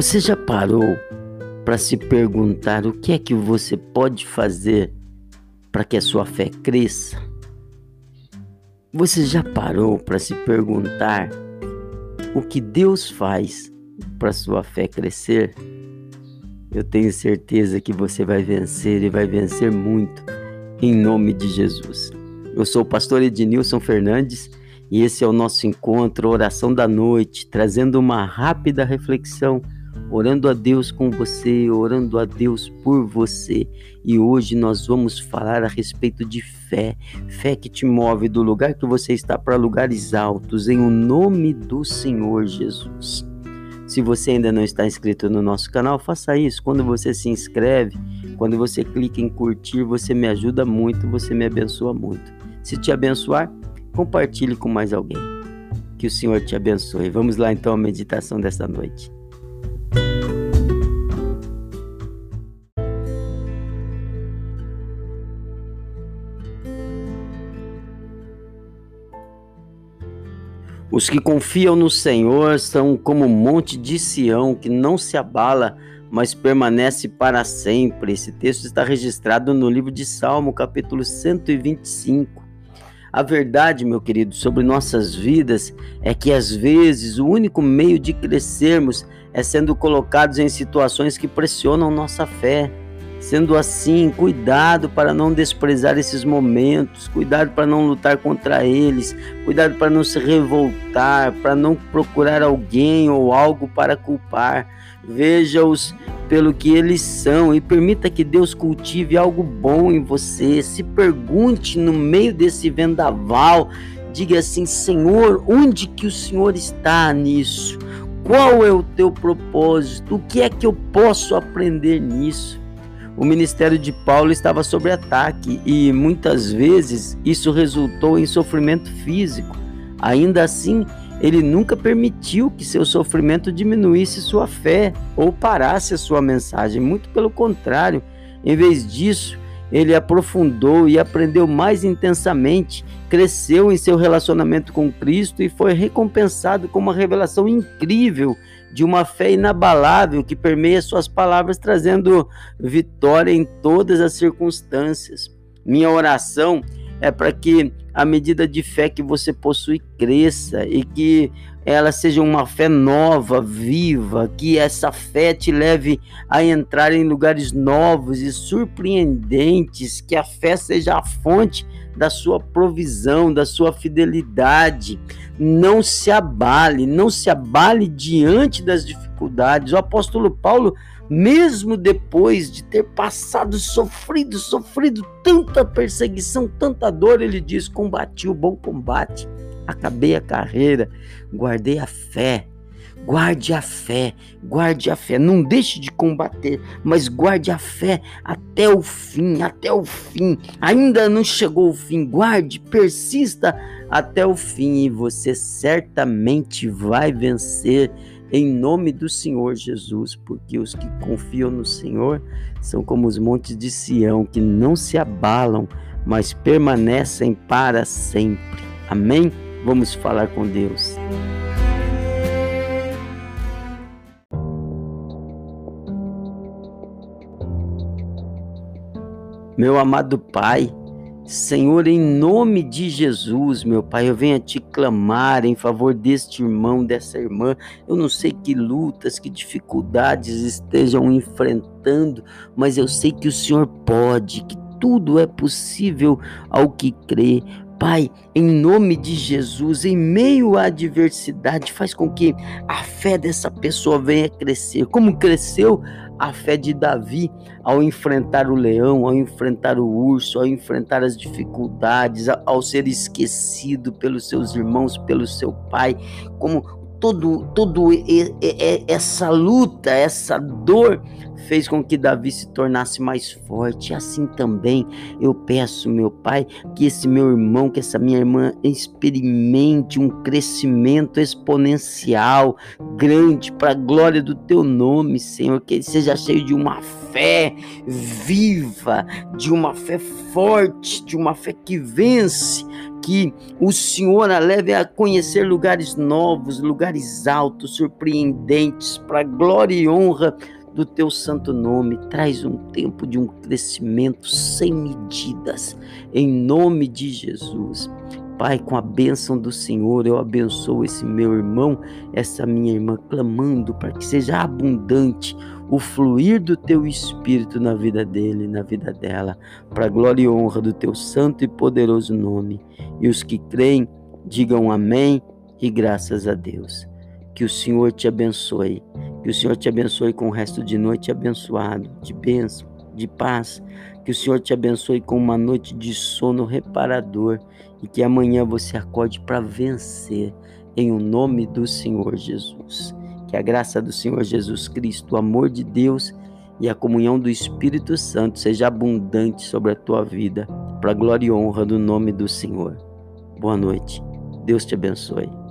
Você já parou para se perguntar o que é que você pode fazer para que a sua fé cresça? Você já parou para se perguntar o que Deus faz para sua fé crescer? Eu tenho certeza que você vai vencer e vai vencer muito em nome de Jesus. Eu sou o pastor Ednilson Fernandes e esse é o nosso encontro, oração da noite, trazendo uma rápida reflexão, orando a Deus com você, orando a Deus por você. E hoje nós vamos falar a respeito de fé, fé que te move do lugar que você está para lugares altos, em o nome do Senhor Jesus. Se você ainda não está inscrito no nosso canal, faça isso. Quando você se inscreve, quando você clica em curtir, você me ajuda muito, você me abençoa muito. Se te abençoar, compartilhe com mais alguém. Que o Senhor te abençoe. Vamos lá então à meditação desta noite. Os que confiam no Senhor são como um monte de Sião que não se abala, mas permanece para sempre. Esse texto está registrado no livro de Salmo, capítulo 125. A verdade, meu querido, sobre nossas vidas é que às vezes o único meio de crescermos é sendo colocados em situações que pressionam nossa fé. Sendo assim, cuidado para não desprezar esses momentos, cuidado para não lutar contra eles, cuidado para não se revoltar, para não procurar alguém ou algo para culpar. Veja-os pelo que eles são e permita que Deus cultive algo bom em você. Se pergunte no meio desse vendaval, diga assim: Senhor, onde que o Senhor está nisso? Qual é o teu propósito? O que é que eu posso aprender nisso? O ministério de Paulo estava sob ataque e muitas vezes isso resultou em sofrimento físico. Ainda assim, ele nunca permitiu que seu sofrimento diminuísse sua fé ou parasse a sua mensagem. Muito pelo contrário, em vez disso, ele aprofundou e aprendeu mais intensamente, cresceu em seu relacionamento com Cristo e foi recompensado com uma revelação incrível de uma fé inabalável que permeia suas palavras, trazendo vitória em todas as circunstâncias. Minha oração é para que a medida de fé que você possui cresça e que ela seja uma fé nova, viva, que essa fé te leve a entrar em lugares novos e surpreendentes, que a fé seja a fonte da sua provisão, da sua fidelidade. Não se abale, não se abale diante das dificuldades. O apóstolo Paulo mesmo depois de ter passado, sofrido, sofrido tanta perseguição, tanta dor, ele diz: combati o bom combate, acabei a carreira, guardei a fé. Guarde a fé, guarde a fé, não deixe de combater, mas guarde a fé até o fim, até o fim. Ainda não chegou o fim, guarde, persista até o fim e você certamente vai vencer em nome do Senhor Jesus, porque os que confiam no Senhor são como os montes de Sião, que não se abalam, mas permanecem para sempre. Amém? Vamos falar com Deus. Meu amado Pai, Senhor, em nome de Jesus, meu Pai, eu venho a te clamar em favor deste irmão, dessa irmã. Eu não sei que lutas, que dificuldades estejam enfrentando, mas eu sei que o Senhor pode, que tudo é possível ao que crê. Pai, em nome de Jesus, em meio à adversidade, faz com que a fé dessa pessoa venha crescer. Como cresceu a fé de Davi ao enfrentar o leão, ao enfrentar o urso, ao enfrentar as dificuldades, ao ser esquecido pelos seus irmãos, pelo seu pai, como todo, todo essa luta, essa dor fez com que Davi se tornasse mais forte. Assim também eu peço, meu Pai, que esse meu irmão, que essa minha irmã experimente um crescimento exponencial, grande, para a glória do teu nome, Senhor, que ele seja cheio de uma fé viva, de uma fé forte, de uma fé que vence que o Senhor a leve a conhecer lugares novos, lugares altos, surpreendentes, para glória e honra do teu santo nome. Traz um tempo de um crescimento sem medidas, em nome de Jesus. Pai, com a bênção do Senhor, eu abençoo esse meu irmão, essa minha irmã, clamando para que seja abundante o fluir do teu espírito na vida dele, na vida dela, para glória e honra do teu santo e poderoso nome. E os que creem, digam amém e graças a Deus. Que o Senhor te abençoe, que o Senhor te abençoe com o resto de noite abençoado, de bênção, de paz. Que o Senhor te abençoe com uma noite de sono reparador e que amanhã você acorde para vencer em o nome do Senhor Jesus. Que a graça do Senhor Jesus Cristo, o amor de Deus e a comunhão do Espírito Santo seja abundante sobre a tua vida, para glória e honra do nome do Senhor. Boa noite. Deus te abençoe.